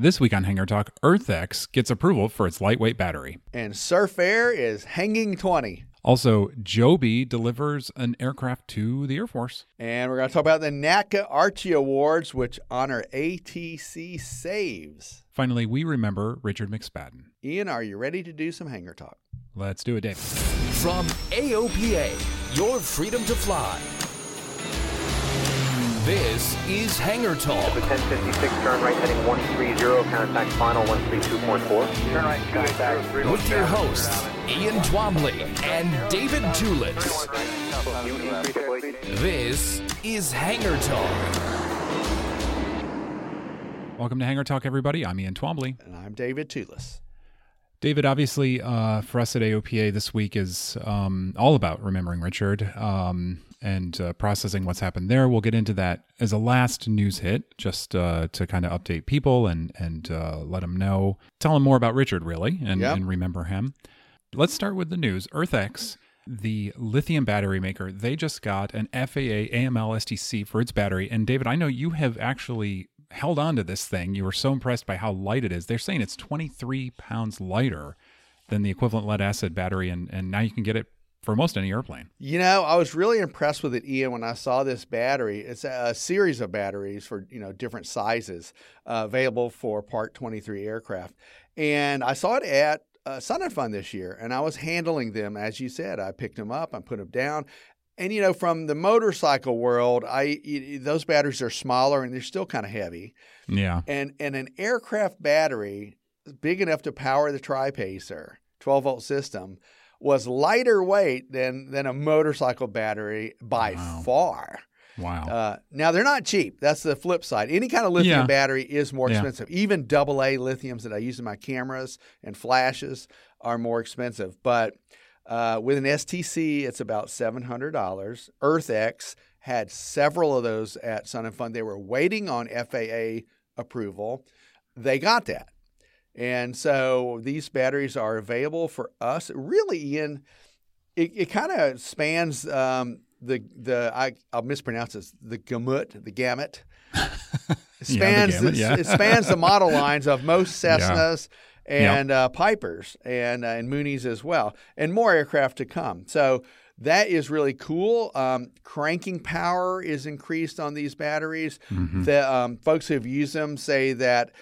This week on Hangar Talk, EarthX gets approval for its lightweight battery. And Surf Air is hanging 20. Also, Joby delivers an aircraft to the Air Force. And we're going to talk about the NATCA Archie Awards, which honor ATC Saves. Finally, we remember Richard McSpadden. Ian, are you ready to do some hangar talk? Let's do it, Dave. From AOPA, your freedom to fly. This is Hangar Talk. The 1056 turn right heading 130, contact final 132.4. Turn right, contact With your hosts, Ian Twombly and David Tulis. This is Hangar Talk. Welcome to Hangar Talk, everybody. I'm Ian Twombly. And I'm David Tulis. David, obviously, uh, for us at AOPA this week is um, all about remembering Richard um, and uh, processing what's happened there. We'll get into that as a last news hit, just uh, to kind of update people and and uh, let them know, tell them more about Richard, really, and, Yep. and remember him. Let's start with the news. EarthX, the lithium battery maker, they just got an FAA AML STC for its battery. And David, I know you have actually held on to this thing. You were so impressed by how light it is. They're saying it's 23 pounds lighter than the equivalent lead acid battery, and, and now you can get it for most any airplane. You know, I was really impressed with it, Ian, when I saw this battery. It's a, series of batteries for, you know, different sizes uh, available for Part 23 aircraft. And I saw it at uh, Sun and Fun this year, and I was handling them, as you said. I picked them up, I put them down. And, you know, from the motorcycle world, I those batteries are smaller and they're still kind of heavy. Yeah. And, and an aircraft battery big enough to power the tri-pacer 12 volt system was lighter weight than than a motorcycle battery by Wow. far. Wow. Uh, now they're not cheap. That's the flip side. Any kind of lithium Yeah. battery is more Yeah. expensive. Even double A lithiums that I use in my cameras and flashes are more expensive. But uh, with an STC, it's about seven hundred dollars. EarthX had several of those at Sun and Fun. They were waiting on FAA approval. They got that. And so these batteries are available for us. Really, Ian, it, it kind of spans um, the the I, I'll mispronounce this the gamut the gamut. It spans gamut, the- yeah. it spans the model lines of most Yeah. Cessnas and uh, Pipers and uh, and Mooneys as well, and more aircraft to come. So that is really cool. Um, cranking power is increased on these batteries. Mhm. The um, folks who have used them say that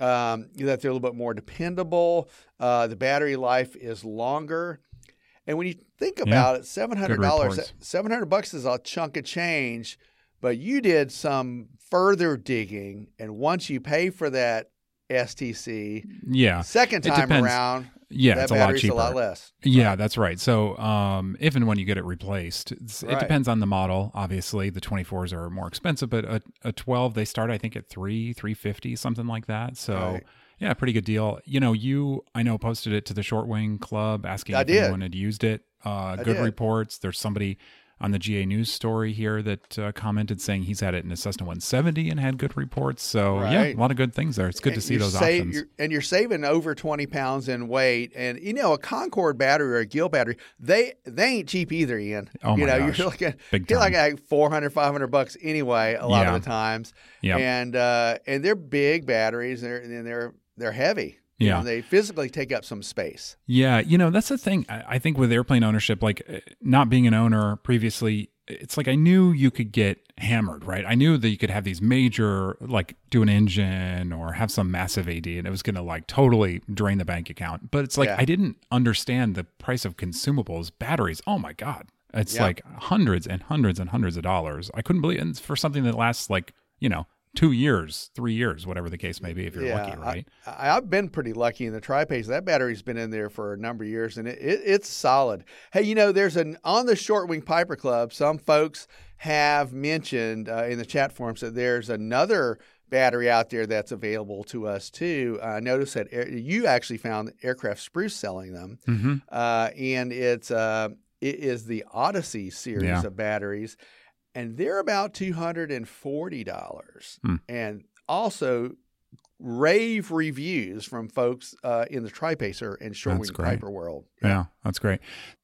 um, that they're a little bit more dependable. Uh, the battery life is longer. And when you think about it, seven hundred dollars, seven hundred bucks is a chunk of change. But you did some further digging, and once you pay for that STC, yeah. second time around, Yeah. that it's a lot cheaper. a lot less. Yeah, that's right. So, um, if and when you get it replaced, it's, it Right. depends on the model. Obviously, the 24s are more expensive, but a, a 12 they start, I think, at three, 350, something like that. So, Right. yeah, pretty good deal. You know, you I know posted it to the Short Wing Club asking I if did. anyone had used it. Uh, good did. reports. There's somebody on the GA News story here that uh, commented saying he's had it in a Cessna 170 and had good reports. So, yeah, a lot of good things there. It's good to see those options. you're- and you're saving over 20 pounds in weight. And you know, a Concord battery or a Gill battery, they they ain't cheap either, Ian. Oh, you my know, gosh. you're looking Big you're like time. at 400, 500 bucks anyway. A lot Yeah. of the times, Yep. and uh, and they're big batteries. They're and they're they're heavy. You Yeah. know, they physically take up some space. Yeah, you know that's the thing. I I think with airplane ownership, like uh, not being an owner previously, it's like I knew you could get hammered, right? I knew that you could have these major, like do an engine or have some massive AD, and it was going to like totally drain the bank account. But it's like Yeah. I didn't understand the price of consumables, batteries. Oh my god, It's Yeah. like hundreds and hundreds and hundreds of dollars. I couldn't believe, and for something that lasts like you know two years, three years, whatever the case may be, if you're lucky, right? I, I've been pretty lucky in the tri-pace. That battery's been in there for a number of years, and it, it, it's solid. Hey, you know, there's an on the Short Wing Piper Club. Some folks have mentioned uh, in the chat forums that there's another battery out there that's available to us too. I noticed that air, you actually found Aircraft Spruce selling them, mm-hmm. uh, and it's uh, it is the Odyssey series Yeah. of batteries, and they're about two hundred and forty dollars, Hmm. and also rave reviews from folks uh, in the Tripacer and Short That's Wing. Piper world. Yeah, that's great.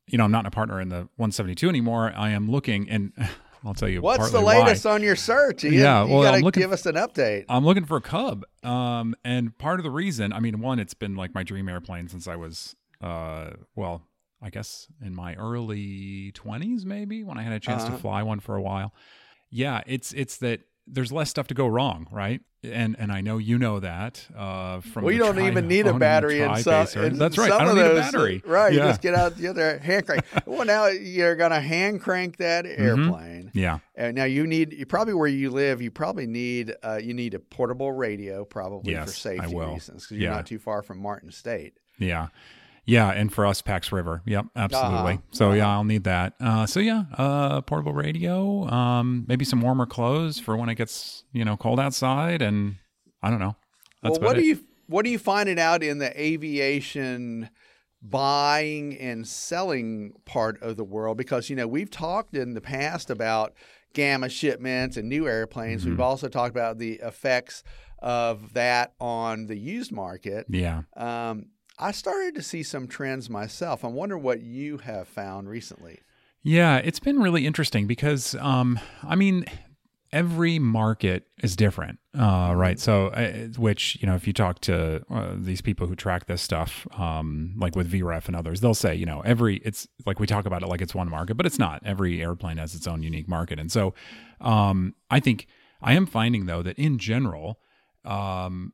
You know, I'm not a partner in the 172 anymore. I am looking, and I'll tell you What's the partly why. latest on your search? Ian? Yeah, you well, gotta I'm looking give us an update. I'm looking for a Cub. Um, and part of the reason, I mean, one, it's been like my dream airplane since I was, uh, well, I guess in my early 20s, maybe when I had a chance Uh-huh. to fly one for a while. Yeah, it's it's that there's less stuff to go wrong, right? And and I know you know that uh, from Well, you don't tri- even need a battery in some. In That's right. some I don't of need those, a battery. Right. You just get out the other hand crank. well, now you're gonna hand crank that Mm-hmm. airplane. yeah. And now you need you probably where you live. You probably need uh, you need a portable radio probably for Yes, I safety reasons because you're Yeah. not too far from Martin State. Yeah. Yeah, and for us, Pax River. Yep, absolutely. Uh-huh, So yeah, I'll need that. Uh, so yeah, uh, portable radio, um, maybe some warmer clothes for when it gets you know cold outside, and I don't know. That's well, what do you what are you finding out in the aviation buying and selling part of the world? Because you know we've talked in the past about GAMA shipments and new airplanes. Mm-hmm. We've also talked about the effects of that on the used market. Yeah. Um, I started to see some trends myself. I'm wondering what you have found recently. Yeah, it's been really interesting because, um, I mean, every market is different, uh, right? So, uh, which you know, if you talk to uh, these people who track this stuff, um, like with VREF and others, they'll say, you know, every it's like we talk about it like it's one market, but it's not. Every airplane has its own unique market, and so, um, I think I am finding though that in general, um,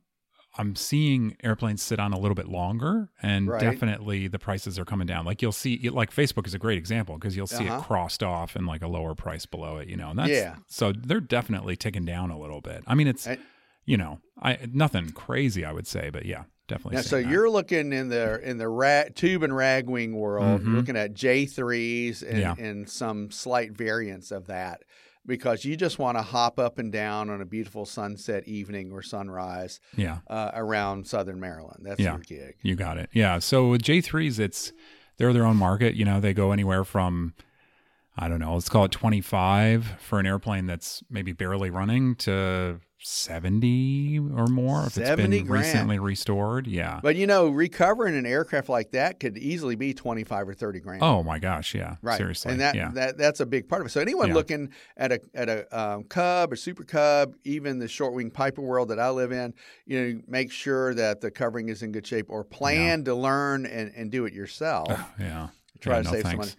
I'm seeing airplanes sit on a little bit longer, and Right. definitely the prices are coming down. Like you'll see, like Facebook is a great example because you'll see Uh-huh. it crossed off and like a lower price below it, you know. And that's Yeah. so they're definitely ticking down a little bit. I mean, it's And- you know, I nothing crazy, I would say, but yeah, definitely. Now, so that. you're looking in the in the tube and ragwing world, Mhm. looking at J3s and, Yeah. and some slight variants of that because you just want to hop up and down on a beautiful sunset evening or sunrise yeah, uh, around Southern Maryland. That's Yeah. your gig. you got it. Yeah. So with J3s, it's they're their own market. You know, they go anywhere from I don't know, let's call it 25 for an airplane that's maybe barely running to 70 or more if it's been grand. recently restored. Yeah. But you know, recovering an aircraft like that could easily be 25 or 30 grand. Oh my gosh, yeah. Right, Seriously. and that, yeah. that that's a big part of it. So anyone Yeah. looking at a at a um, Cub or Super Cub, even the short wing Piper world that I live in, you know, make sure that the covering is in good shape, or plan to learn and, and do it yourself. yeah. Try Yeah, to no save some money.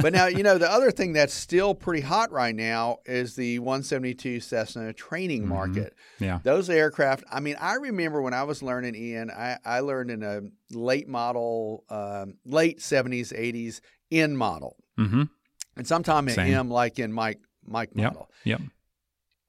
but now you know the other thing that's still pretty hot right now is the 172 Cessna training Mm-hmm. market. Yeah. Those aircraft. I mean, I remember when I was learning, Ian. I, I learned in a late model, um, late 70s, 80s in model Mm-hmm. and sometime in Same. M, like in Mike Mike Yep. model. Yep.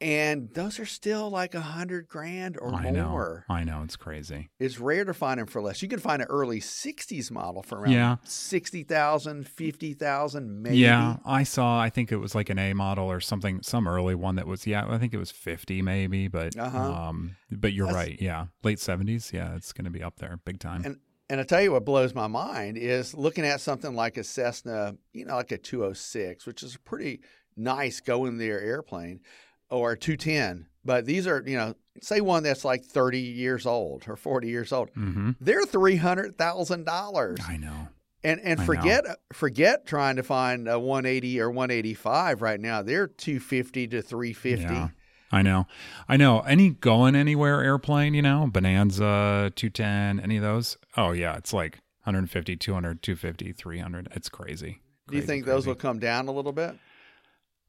And those are still like a hundred grand or I more. know. I know. It's crazy. It's rare to find them for less. You can find an early '60s model for around Yeah. 60,000, 50,000 maybe. Yeah, I saw. I think it was like an A model or something, some early one that was. Yeah, I think it was fifty, maybe. But Uh-huh. um, but you're That's- right. Yeah, late seventies. Yeah, it's going to be up there, big time. And and I tell you what blows my mind is looking at something like a Cessna, you know, like a 206, which is a pretty nice go in there airplane, or 210. But these are, you know, say one that's like 30 years old or 40 years old. mm-hmm. They're three hundred thousand dollars. I know. And and I know. forget forget trying to find a 180 or 185 right now. They're 250 to 350. Yeah, I know. I know. Any going anywhere airplane, you know, Bonanza, 210, any of those? Oh, yeah. It's like 150, 200, 250, 300. It's crazy. Do you Crazy, think those will come down a little bit?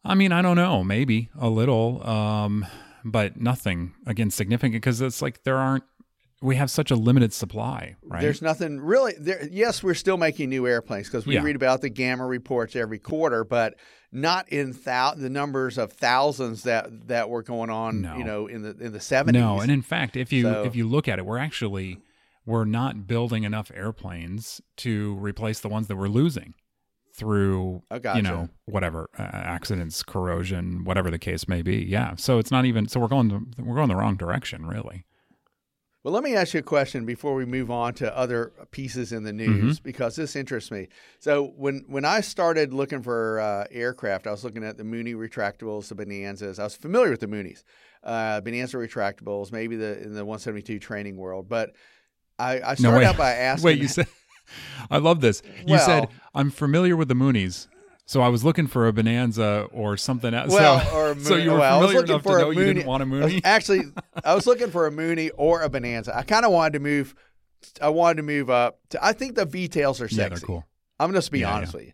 I mean, I don't know. Maybe a little, um, but nothing again significant because it's like there aren't we have such a limited supply, right? There's nothing really there. Yes, we're still making new airplanes because we Yeah. read about the GAMA reports every quarter, but not in thou- the numbers of thousands that that were going on. No. You know, in the in the seventies. no, and in fact, if you So- if you look at it, we're actually we're not building enough airplanes to replace the ones that we're losing through you know whatever uh, accidents, corrosion, whatever the case may be. Yeah, so it's not even so we're going the, we're going the wrong direction, really. Well, let me ask you a question before we move on to other pieces in the news because this interests me. So when when I started looking for uh, aircraft, I was looking at the Mooney retractables, the Bonanzas. I was familiar with the Mooneys, uh, Bonanza retractables, maybe the in the 172 training world, but I, I started wait. out by asking. Wait, you said I love this. You said I'm familiar with the Mooneys. So I was looking for a Bonanza or something else. well, so, or a so you were well, I was familiar looking enough to for a know you didn't want a Mooney. Actually, I was looking for a Mooney or a Bonanza. I kind of wanted to move. I wanted to move up. To, I think the V tails are sexy. Yeah, they're cool. I'm going to be Yeah, honest with you.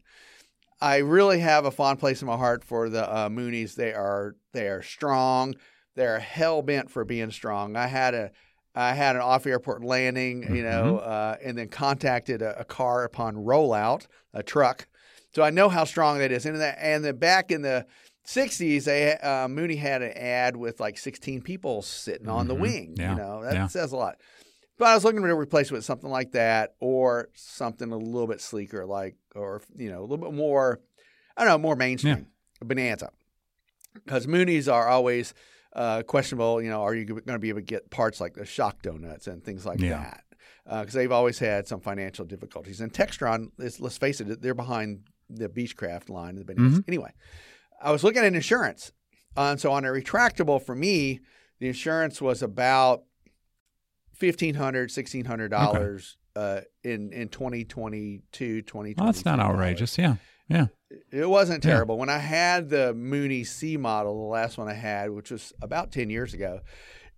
I really have a fond place in my heart for the uh, Mooneys. They are they are strong. They're hell bent for being strong. I had a I had an off airport landing, you know, Mm-hmm. uh, and then contacted a, a car upon rollout, a truck. So I know how strong that is. And that, and then back in the 60s, they, uh, Mooney had an ad with like 16 people sitting on the Mhm. wing. Yeah, You know, that yeah. says a lot. But I was looking to replace it with something like that or something a little bit sleeker, like, or, you know, a little bit more, I don't know, more mainstream, a Bonanza. Because Mooneys are always uh, questionable. You know, are you going to be able to get parts like the shock donuts and things like Yeah. that? Because they've always had some financial difficulties. And Textron, is, let's face it, they're behind the Beechcraft line the Mm-hmm. Anyway, I was looking at insurance. Uh, and so on a retractable for me, the insurance was about $1,500, $1,600 uh, in, in 2022, 2023. Well, that's not outrageous. Yeah. Yeah. It wasn't Yeah. terrible. When I had the Mooney C model, the last one I had, which was about 10 years ago,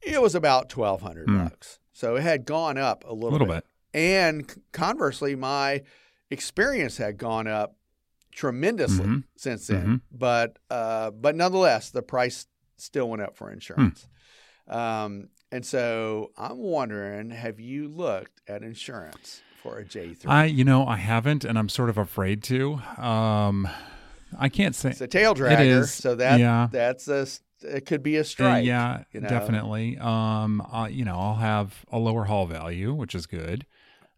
it was about 1200 Hmm. bucks. So it had gone up a little, A little, little bit. And conversely, my experience had gone up tremendously Mhm. since then. But uh, but nonetheless, the price still went up for insurance. Hmm. Um, and so I'm wondering, have you looked at insurance for a J3? I, you know, I haven't, and I'm sort of afraid to. Um, I can't say. it's a tail dragger, is, so that yeah. that's a it could be a Uh, strike. yeah, you know? definitely. Um, uh, you know, I'll have a lower haul value, which is good.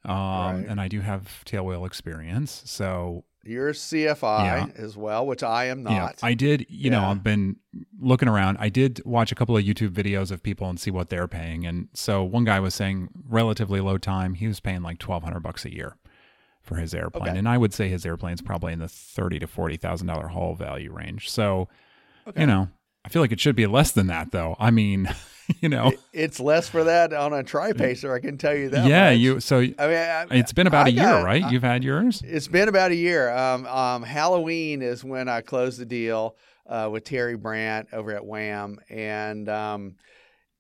Um, Right. and I do have tail wheel experience, so You're CFI Yeah. as well, which I am yeah, not. I did. You know, I've been looking around. I did watch a couple of YouTube videos of people and see what they're paying, and so one guy was saying relatively low time. He was paying like twelve hundred bucks a year for his airplane, Okay. and I would say his airplane's probably in the thirty to forty thousand dollar haul value range. So, Okay. you know, I feel like it should be less than that, though. I mean, you know, It- it's less for that on a tri-pacer. I can tell you that. yeah, much. you. So I mean, I, it's been about a a year, right? You've had yours. It's been about a year. Um, um, Halloween is when I closed the deal uh, with Terry Brandt over at Wham, and um,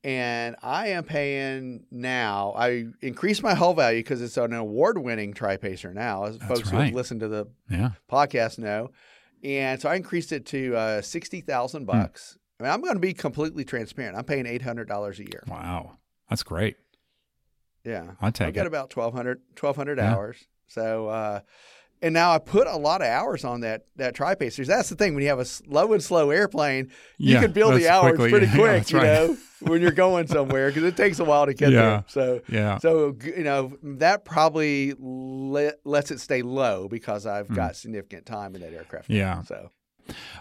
and I am paying now. I increased my hull value because it's an award-winning tri-pacer now, as That's folks who right. have listened to the Yeah. podcast know. And so I increased it to uh, sixty thousand Hmm. I mean, I'm going to be completely transparent. I'm paying eight hundred dollars a year. Wow, that's great. Yeah, I've take got it. about 1,200, 1,200 Yeah. hours. So, uh, and now I put a lot of hours on that that tri-pacers. That's the thing when you have a slow and slow airplane, you Yeah, can build the hours quickly- pretty yeah, quick. that's you right. know, when you're going somewhere because it takes a while to get Yeah. there. So, Yeah. so you know that probably let, lets it stay low because I've got significant time in that aircraft. now. Yeah. So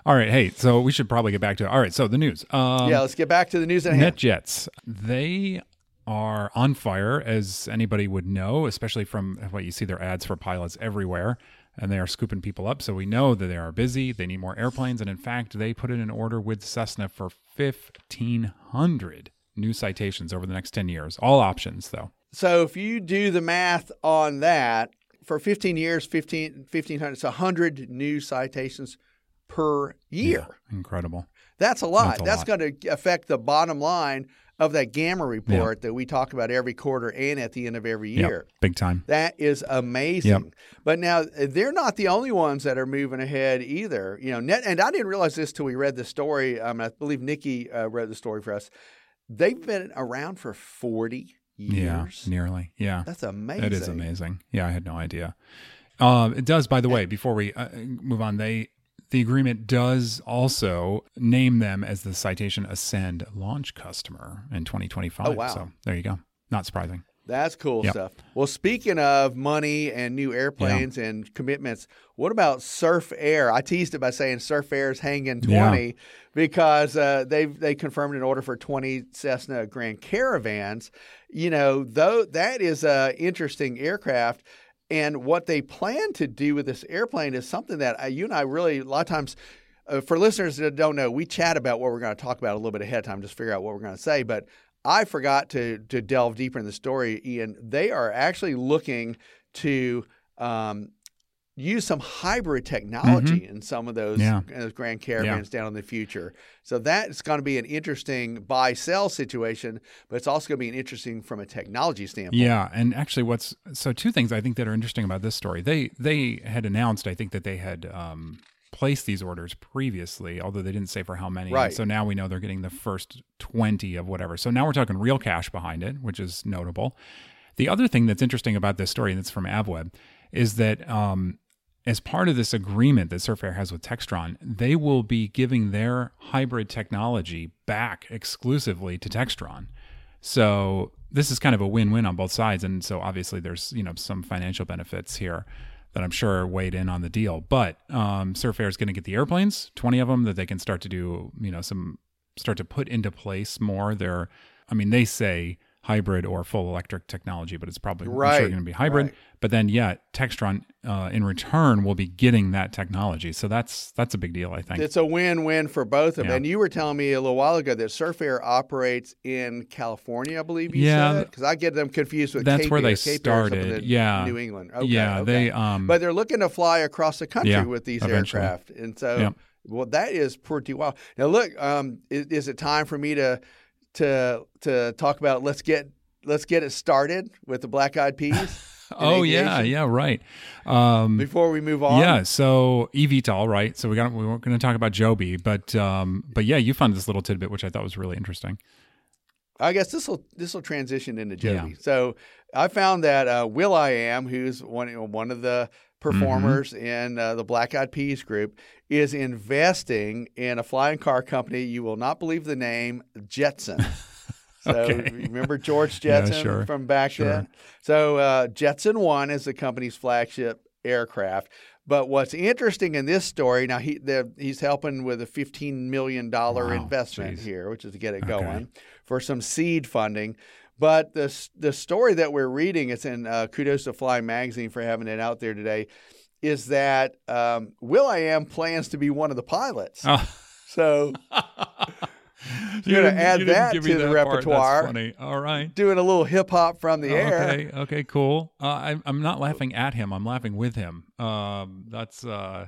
All right. Hey, so we should probably get back to it. All right. So the news. Um, yeah, let's get back to the news. NetJets. They are on fire, as anybody would know, especially from what you see their ads for pilots everywhere. And they are scooping people up. So we know that they are busy. They need more airplanes. And in fact, they put in an order with Cessna for 1,500 new citations over the next 10 years. All options, though. So if you do the math on that, for 15 years, 15, 1,500, it's 100 new citations per year. Incredible. That's a lot. That's That's, going to affect the bottom line of that GAMA report that we talk about every quarter and at the end of every Yep, year. Big time. That is amazing. Yep. But now they're not the only ones that are moving ahead either. You know, net, and I didn't realize this till we read the story. Um, I believe Nikki uh, wrote the story for us. They've been around for 40 years. Yeah, nearly. Yeah. That's amazing. It is amazing. Yeah, I had no idea. Um, it does, by the way, before we uh, move on, they the agreement does also name them as the Citation Ascend launch customer in 2025. Oh, wow. So there you go. Not surprising. That's cool Yep. stuff. Well, speaking of money and new airplanes and commitments, what about Surf Air? I teased it by saying Surf Air's hanging Yeah. 20 because uh, they they confirmed an order for 20 Cessna Grand Caravans. You know, though that is a interesting aircraft. And what they plan to do with this airplane is something that uh, you and I really, a lot of times, uh, for listeners that don't know, we chat about what we're going to talk about a little bit ahead of time, just figure out what we're going to say. But I forgot to to delve deeper in the story, Ian. They are actually looking to um, use some hybrid technology in some of those, Yeah. those Grand Caravans down in the future. So that's going to be an interesting buy sell situation, but it's also going to be an interesting from a technology standpoint. Yeah, and actually, what's so two things I think that are interesting about this story. They they had announced, I think, that they had um, placed these orders previously, although they didn't say for how many. Right. So now we know they're getting the first twenty of whatever. So now we're talking real cash behind it, which is notable. The other thing that's interesting about this story, and it's from AvWeb, is that um, as part of this agreement that Surf Air has with Textron, they will be giving their hybrid technology back exclusively to Textron. So this is kind of a win-win on both sides, and so obviously there's you know some financial benefits here that I'm sure weighed in on the deal. But um, is going to get the airplanes, 20 of them, that they can start to do you know some start to put into place more. Their, I mean, they say hybrid or full electric technology, but it's probably I'm sure going to be hybrid. right. But then, yeah, Textron uh, in return will be getting that technology. So that's that's a big deal, I think. It's a win-win for both of them. Yeah. And you were telling me a little while ago that Surf Air operates in California, I believe you Yeah. said. Because I get them confused with That's Cape where they. Cape started. Yeah. New England. Okay, yeah, okay. they um but they're looking to fly across the country Yeah, with these eventually. aircraft, and so Yep. well, that is pretty wild. Now, look, um, is, is it time for me to to to talk about let's get let's get it started with the Black Eyed Peas? Oh yeah, yeah, right. Um Before we move on, yeah, so eVTOL, right? So we got we weren't going to talk about Joby, but um but yeah, you found this little tidbit which I thought was really interesting. I guess this will this will transition into Joby. Yeah. So I found that uh, will.i.am, who's one one of the performers Mm-hmm. in uh, the Black Eyed Peas group, is investing in a flying car company. You will not believe the name Jetson. So Okay. remember George Yeah, Jetson sure, from back sure. then. So uh, Jetson One is the company's flagship aircraft. But what's interesting in this story now, he the, he's helping with a fifteen million dollar Wow, investment geez. here, which is to get it Okay. going for some seed funding. But the the story that we're reading, it's in uh, Kudos to Fly magazine for having it out there today, is that um, will.i.am plans to be one of the pilots. Oh. So You're gonna add you that to the that part. That's repertoire. funny. All right. doing a little hip hop from the air. Okay. Okay. Cool. Uh, I, I'm not laughing at him. I'm laughing with him. Um, that's uh,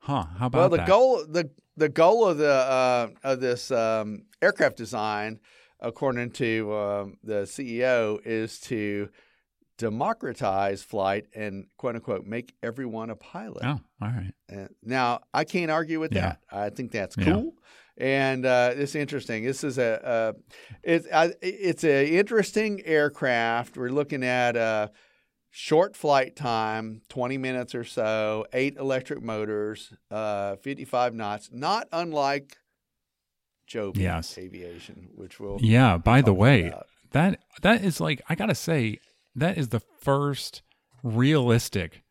huh? How about Well, the that? goal the the goal of the uh, of this um, aircraft design, according to um, the CEO, is to democratize flight and quote unquote make everyone a pilot. Oh, all right. Uh, now, I can't argue with Yeah. that. I think that's Yeah. cool. And uh, it's interesting. This is a, uh, it's I, it's an interesting aircraft. We're looking at a short flight time, twenty minutes or so, eight electric motors, uh, fifty-five knots. Not unlike Joby Yes. Aviation, which will Yeah. By the way, about. that that is like I gotta say that is the first realistic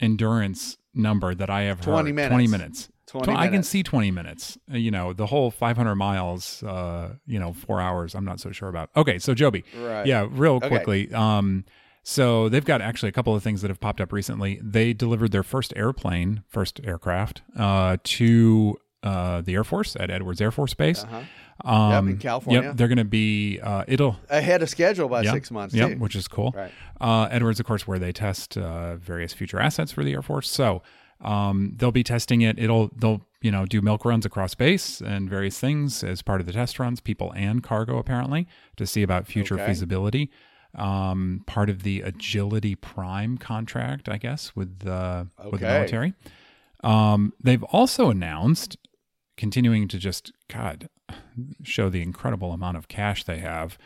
endurance number that I have 20 heard. minutes. Twenty minutes. 20 Tw- I can see twenty minutes. Uh, You know, the whole five hundred miles. Uh, you know, four hours. I'm not so sure about. Okay, so Joby. Right. Yeah, real Okay. quickly. Um, so they've got actually a couple of things that have popped up recently. They delivered their first airplane, first aircraft, uh, to uh, the Air Force at Edwards Air Force Base. Uh-huh. Um, in California. Yep, they're going to be. Uh, it'll ahead of schedule by yeah, six months. Yeah, too. which is cool. Right. Uh, Edwards, of course, where they test uh, various future assets for the Air Force. So um, they'll be testing it. It'll they'll you know do milk runs across base and various things as part of the test runs, people and cargo apparently, to see about future Okay. feasibility. Um, part of the Agility Prime contract, I guess, with the with the military. Um, they've also announced, continuing to just God show the incredible amount of cash they have.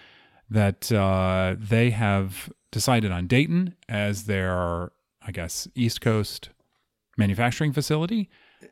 that uh, they have decided on Dayton as their, I guess, East Coast manufacturing facility.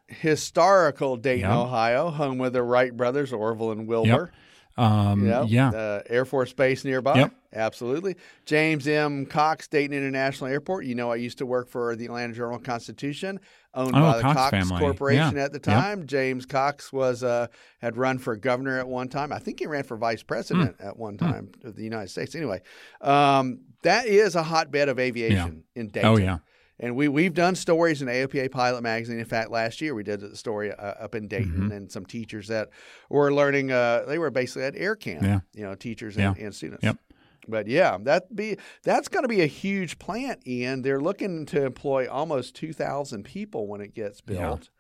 Historical Dayton, Yep. Ohio, home of the Wright brothers, Orville and Wilbur. Um, Yep. Yeah. Uh, Air Force Base nearby. Yep. Absolutely. James M. Cox, Dayton International Airport. You know, I used to work for the Atlanta Journal Constitution, owned Oh, by the Cox Cox. Corporation Yeah. at the Yep. time. James Cox was uh, had run for governor at one time. I think he ran for vice president Hmm. at one time of the United States. Anyway, um, that is a hotbed of aviation in Dayton. oh, yeah. And we we've done stories in AOPA Pilot Magazine. In fact, last year we did a story uh, up in Dayton, Mm-hmm. and some teachers that were learning. Uh, they were basically at air camp. Yeah. You know, teachers and, Yeah. and students. Yep. But yeah, that be that's going to be a huge plant, Ian. They're looking to employ almost two thousand people when it gets Yeah. built,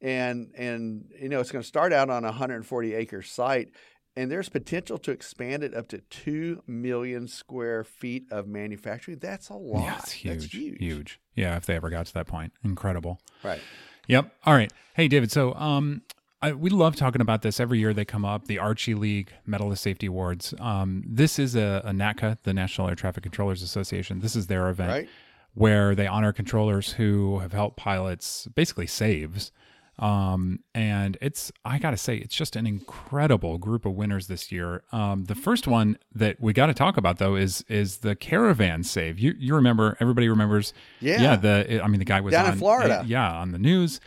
and and you know it's going to start out on a 140 acre site, and there's potential to expand it up to two million square feet of manufacturing. That's a lot. Yeah, it's huge, That's huge. huge. Yeah, if they ever got to that point. Incredible. Right. Yep. All right. Hey, David. So, um, I, we love talking about this every year. They come up the Archie League Medal of Safety Awards. Um, this is a, a NATCA, the National Air Traffic Controllers Association. This is their event Right. where they honor controllers who have helped pilots, basically saves. Um, and it's I gotta say, it's just an incredible group of winners this year. Um, the first one that we got to talk about though is is the caravan save. You you remember? Everybody remembers? Yeah. yeah. The I mean, the guy was Down in on- Florida. yeah, on the news.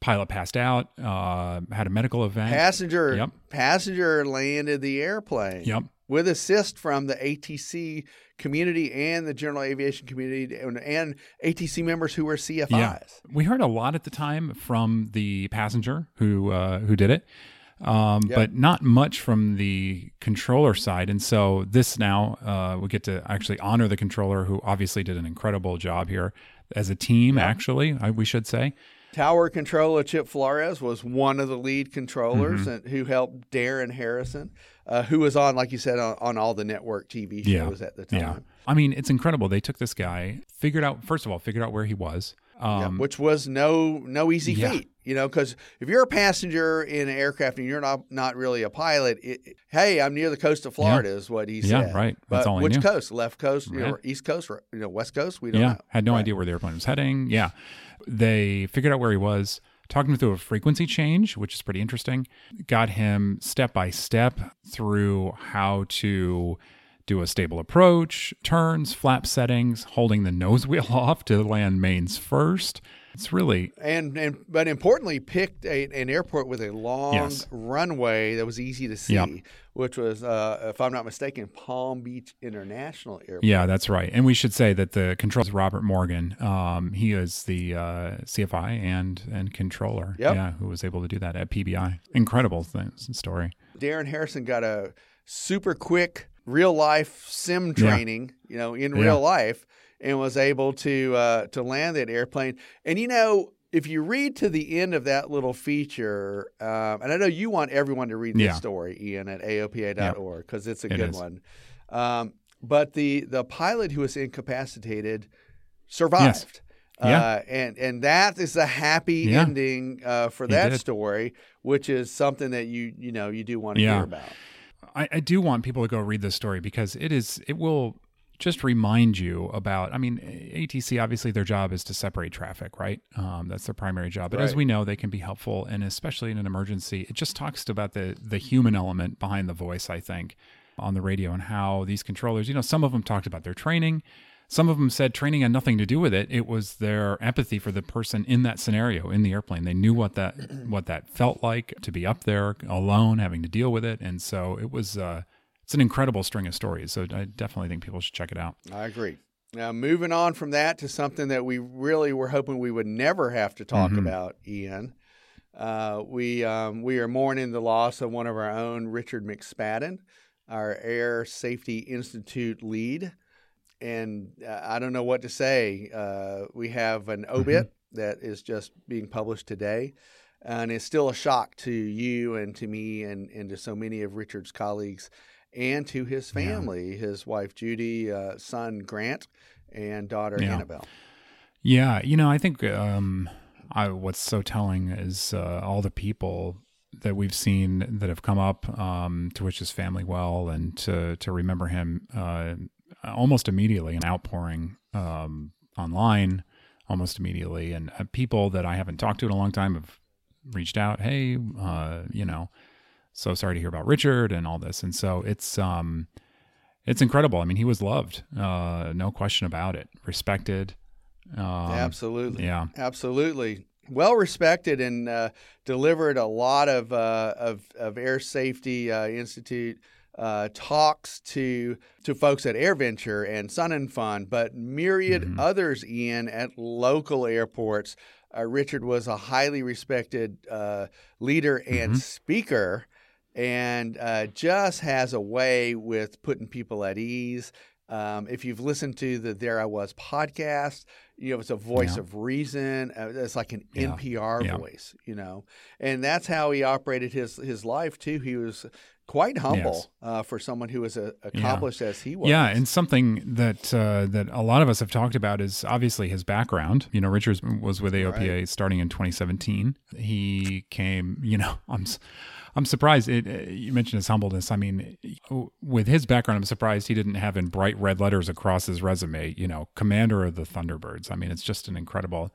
Pilot passed out. Uh, had a medical event. Passenger Yep. passenger landed the airplane. Yep. With assist from the ATC community and the general aviation community and, and ATC members who were CFIs. Yeah, we heard a lot at the time from the passenger who uh, who did it, um, Yep. but not much from the controller side. And so this now uh, we get to actually honor the controller, who obviously did an incredible job here as a team. Actually, I, we should say. Tower controller Chip Flores was one of the lead controllers Mm-hmm. and who helped Darren Harrison, uh, who was on, like you said, on, on all the network TV Yeah. shows at the time. Yeah, I mean it's incredible. They took this guy, figured out first of all, figured out where he was. Yeah, Um, which was no no easy Yeah. feat, you know, because if you're a passenger in an aircraft and you're not not really a pilot, it, hey, I'm near the coast of Florida, is what he said. Yeah, right. That's But all which coast? Left coast, you know, east coast, or, you know, west coast? We don't yeah, know. had no Right. idea where the airplane was heading. Yeah, they figured out where he was, talked him through a frequency change, which is pretty interesting. Got him step by step through how to do a stable approach, turns, flap settings, holding the nose wheel off to land mains first. It's really And and but importantly, picked a, an airport with a long Yes. runway that was easy to see, Yep. which was, uh, if I'm not mistaken, Palm Beach International Airport. Yeah, that's right. And we should say that the controller is Robert Morgan. Um, he is the uh, CFI and and controller. Yep. Yeah, who was able to do that at PBI. Incredible thing, story. Darren Harrison got a super quick real life sim Yeah. training, you know, in Yeah. real life, and was able to uh, to land that airplane. And you know, if you read to the end of that little feature, um, and I know you want everyone to read this Yeah. story, Ian, at aopa.org because it's a It good is. one. Um, but the the pilot who was incapacitated survived. Yeah. Uh, and and that is a happy Yeah. ending uh, for He that did. story, which is something that you you know you do want to Yeah. hear about. I, I do want people to go read this story because it is it will just remind you about. I mean, ATC obviously their job is to separate traffic, right? Um, that's their primary job. But as we know, they can be helpful, and especially in an emergency, it just talks about the the human element behind the voice. I think on the radio and how these controllers, you know, some of them talked about their training. Some of them said training had nothing to do with it. It was their empathy for the person in that scenario in the airplane. They knew what that what that felt like to be up there alone, having to deal with it, and so it was. Uh, it's an incredible string of stories. So I definitely think people should check it out. I agree. Now, moving on from that to something that we really were hoping we would never have to talk Mhm. about, Ian. Uh, we um, we are mourning the loss of one of our own, Richard McSpadden, our Air Safety Institute lead. And uh, I don't know what to say. Uh, we have an obit that is just being published today. And it's still a shock to you and to me and, and to so many of Richard's colleagues and to his Yeah. family, his wife Judy, uh, son Grant, and daughter Yeah. Annabelle. Yeah, you know, I think um, I, what's so telling is uh, all the people that we've seen that have come up um, to wish his family well and to to remember him uh, almost immediately, an outpouring um, online almost immediately, and uh, people that I haven't talked to in a long time have reached out. Hey, uh, you know, so sorry to hear about Richard and all this, and so it's um, it's incredible. I mean, he was loved, uh, no question about it, respected. Um, Absolutely. Yeah. Absolutely. Well respected and uh, delivered a lot of, uh, of, of Air Safety uh, Institute uh, talks to to folks at AirVenture and Sun and Fun, but myriad Mhm. others, Ian, at local airports. Uh, Richard was a highly respected uh, leader and Mhm. speaker, and uh, just has a way with putting people at ease. Um, if you've listened to the There I Was podcast, you know it's a voice Yeah. of reason. Uh, it's like an Yeah. NPR Yeah. voice, you know, and that's how he operated his his life too. He was quite humble Yes. uh, for someone who was uh, accomplished as he was. Yeah, and something that uh, that a lot of us have talked about is obviously his background. You know, Richards was with AOPA starting in 2017. He came, you know, I'm I'm surprised. It, uh, you mentioned his humbleness. I mean, with his background, I'm surprised he didn't have in bright red letters across his resume. You know, Commander of the Thunderbirds. I mean, it's just an incredible.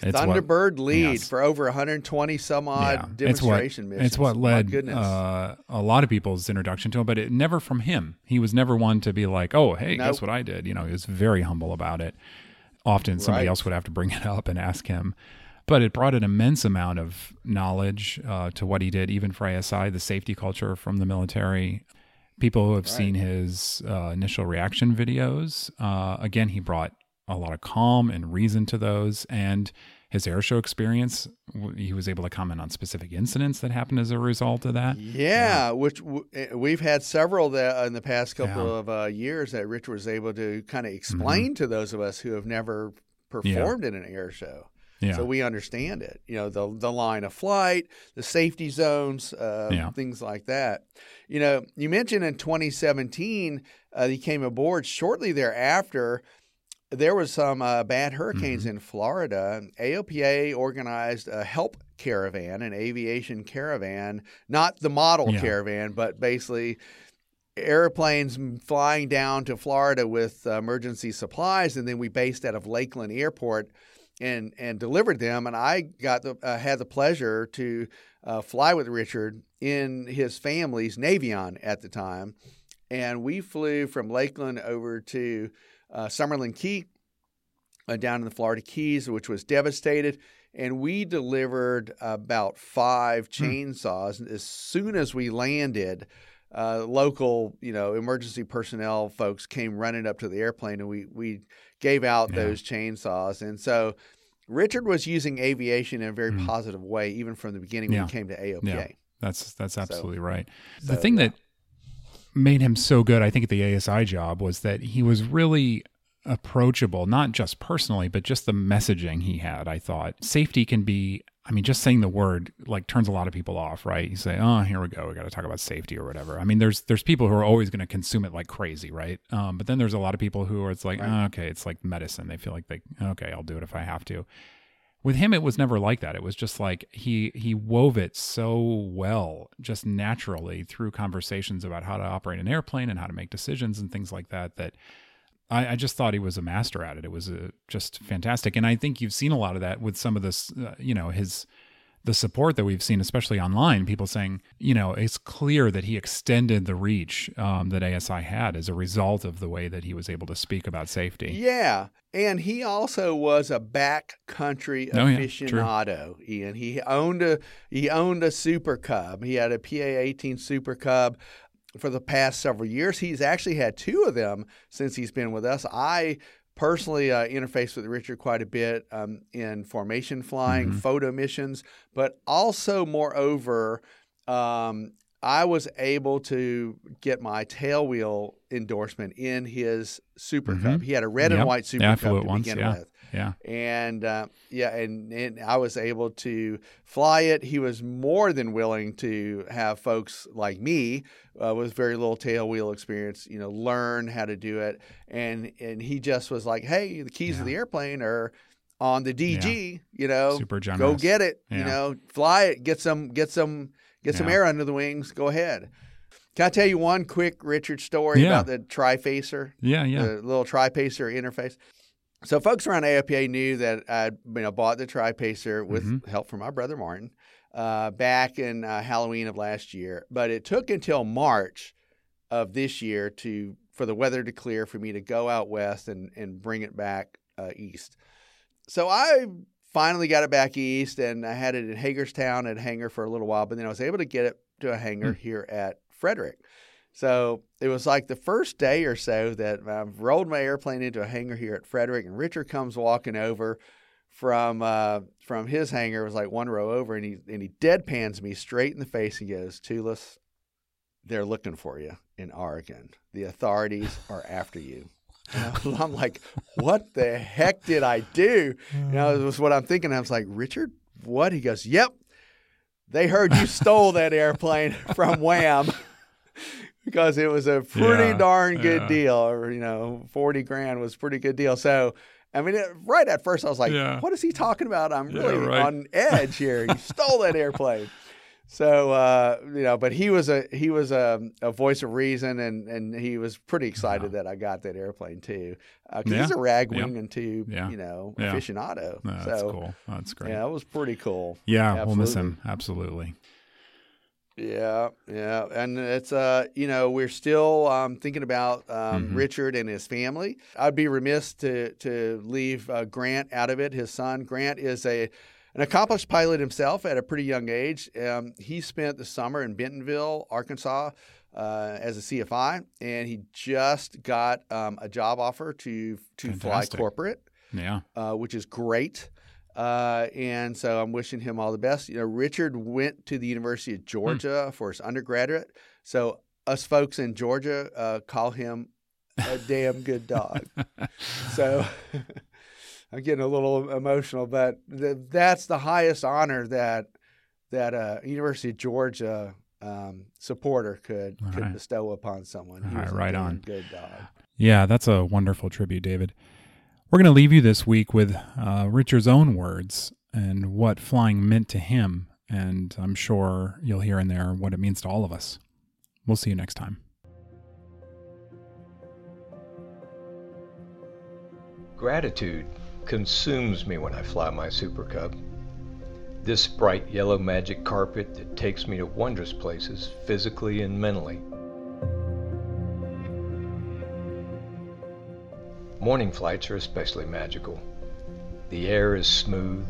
It's what- Thunderbird lead yes. for over 120 some odd demonstration it's what, missions. It's what led uh, a lot of people's introduction to him, but it never from him. He was never one to be like, "Oh, hey, Nope. guess what I did?" You know, he was very humble about it. Often somebody Right. else would have to bring it up and ask him, but it brought an immense amount of knowledge uh, to what he did, even for ASI, the safety culture from the military. People who have seen his uh, initial reaction videos, uh, again, he brought a lot of calm and reason to those, and his airshow experience. He was able to comment on specific incidents that happened as a result of that. Yeah, which w- eh, we've had several that in the past couple Yeah. Mm-hmm. of uh, years that Rich was able to kind of explain to those of us who have never performed in an air show. Yeah, So we understand it. You know, the the line of flight, the safety zones, uh, Yeah. things like that. You know, you mentioned in 2017 uh, he came aboard. Shortly thereafter, there was some uh, bad hurricanes Mm-hmm. in Florida. AOPA organized a help caravan, an aviation caravan, not the model Yeah. caravan, but basically airplanes flying down to Florida with uh, emergency supplies, and then we based out of Lakeland Airport and and delivered them. And I got the uh, had the pleasure to uh, fly with Richard in his family's Navion at the time, and we flew from Lakeland over to uh, Summerland Key uh, down in the Florida Keys, which was devastated. And we delivered about five chainsaws. As soon as we landed, uh, local, you know, emergency personnel folks came running up to the airplane, and we we gave out Yeah. those chainsaws. And so, Richard was using aviation in a very Mhm. positive way, even from the beginning when he came to AOPA. Yeah. that's that's absolutely right. the so, thing yeah. that made him so good, I think, at the ASI job was that he was really approachable, not just personally, but just the messaging he had. I thought safety can be. I mean, just saying the word like turns a lot of people off, right? You say, "Oh, here we go. We got to talk about safety or whatever." I mean, there's there's people who are always going to consume it like crazy, right? Um, but then there's a lot of people who are it's like, Right. oh, okay, it's like medicine. They feel like they okay, I'll do it if I have to. With him, it was never like that. It was just like he he wove it so well, just naturally through conversations about how to operate an airplane and how to make decisions and things like that. That I, I just thought he was a master at it. It was uh just fantastic, and I think you've seen a lot of that with some of this, uh, you know, his the support that we've seen, especially online, people saying, you know, it's clear that he extended the reach um, that ASI had as a result of the way that he was able to speak about safety. Yeah. And he also was a backcountry Oh, yeah, aficionado. Ian, he owned a he owned a Super Cub. He had a PA eighteen Super Cub for the past several years. He's actually had two of them since he's been with us. I personally uh, interfaced with Richard quite a bit um, in formation flying, Mm-hmm. photo missions, but also, moreover, um, I was able to get my tailwheel endorsement in his Super Mhm. Cub. He had a red Yep. and white Super Cub flew to once, begin yeah. with Yeah. and uh, yeah, and, and I was able to fly it. He was more than willing to have folks like me uh, with very little tail wheel experience, you know, learn how to do it. And and he just was like, "Hey, the keys Yeah. to the airplane are on the DG. You know, Super go get it. You know, fly it. Get some get some get some air under the wings. Go ahead. Can I tell you one quick Richard story Yeah. about the tri-pacer? Yeah, yeah. the little tripacer interface. So folks around AOPA knew that I you know bought the tripacer with Mhm. help from my brother Martin uh, back in uh, Halloween of last year. But it took until March of this year to for the weather to clear for me to go out west and and bring it back uh, east. So I finally got it back east, and I had it in Hagerstown at hangar for a little while, but then I was able to get it to a hangar here at Frederick. So it was like the first day or so that I've rolled my airplane into a hangar here at Frederick, and Richard comes walking over from uh, from his hangar. It was like one row over, and he and he deadpans me straight in the face and goes, "Tulis, they're looking for you in Oregon. The authorities are after you." And I I'm like, "What the heck did I do?" You know, it was what I'm thinking. I was like, "Richard, what?" He goes, "Yep." They heard you stole that airplane from Wham because it was a pretty Yeah, darn good yeah. deal. Or, you know, 40 grand was a pretty good deal. So, I mean, it, right at first, I was like, Yeah. what is he talking about? I'm really right. on edge here. You stole that airplane. So uh, you know, but he was a he was a, a voice of reason, and and he was pretty excited that I got that airplane too, because he's Yeah. a rag Yeah. wing and tube, Yeah. you know, aficionado. No, that's so cool. That's great. yeah, it was pretty cool. Yeah, we'll miss him. Absolutely. Yeah, yeah, and it's uh, you know, we're still um, thinking about um, Mhm. Richard and his family. I'd be remiss to to leave uh, Grant out of it. His son Grant is a an accomplished pilot himself at a pretty young age. Um, he spent the summer in Bentonville, Arkansas, uh, as a CFI, and he just got um, a job offer to to Fantastic. fly corporate Yeah. uh, which is great. Uh, and so I'm wishing him all the best. You know, Richard went to the University of Georgia for his undergraduate. So us folks in Georgia uh, call him a damn good dog. So I'm getting a little emotional, but th- that's the highest honor that that a University of Georgia um, supporter could All could right. bestow upon someone. All right, right on. good dog. Yeah, that's a wonderful tribute, David. We're going to leave you this week with uh, Richard's own words and what flying meant to him. And I'm sure you'll hear in there what it means to all of us. We'll see you next time. Gratitude consumes me when I fly my Super Cub. This bright yellow magic carpet that takes me to wondrous places physically and mentally. Morning flights are especially magical. The air is smooth.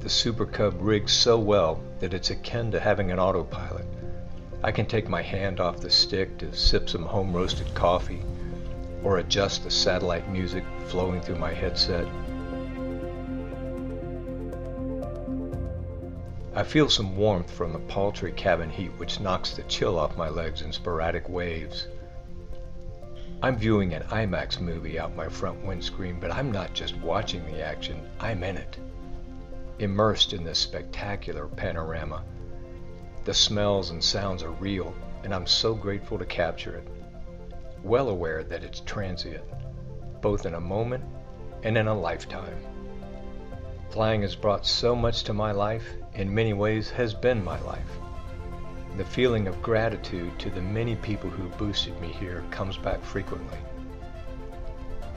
The Super Cub rigs so well that it's akin to having an autopilot. I can take my hand off the stick to sip some home roasted coffee or adjust the satellite music flowing through my headset. I feel some warmth from the paltry cabin heat which knocks the chill off my legs in sporadic waves. I'm viewing an IMAX movie out my front windscreen, but I'm not just watching the action, I'm in it. Immersed in this spectacular panorama. The smells and sounds are real, and I'm so grateful to capture it well aware that it's transient, both in a moment and in a lifetime. Flying has brought so much to my life, in many ways has been my life. The feeling of gratitude to the many people who boosted me here comes back frequently.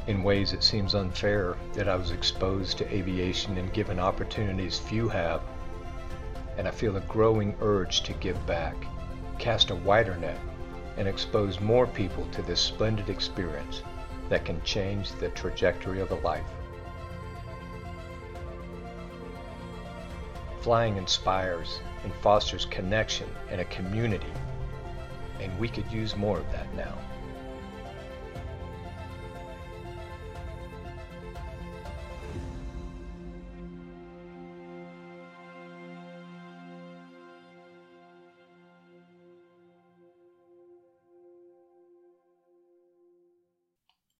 In ways it seems unfair that I was exposed to aviation and given opportunities few have, and I feel a growing urge to give back, cast a wider net, and expose more people to this splendid experience that can change the trajectory of a life. Flying inspires and fosters connection and a community, and we could use more of that now.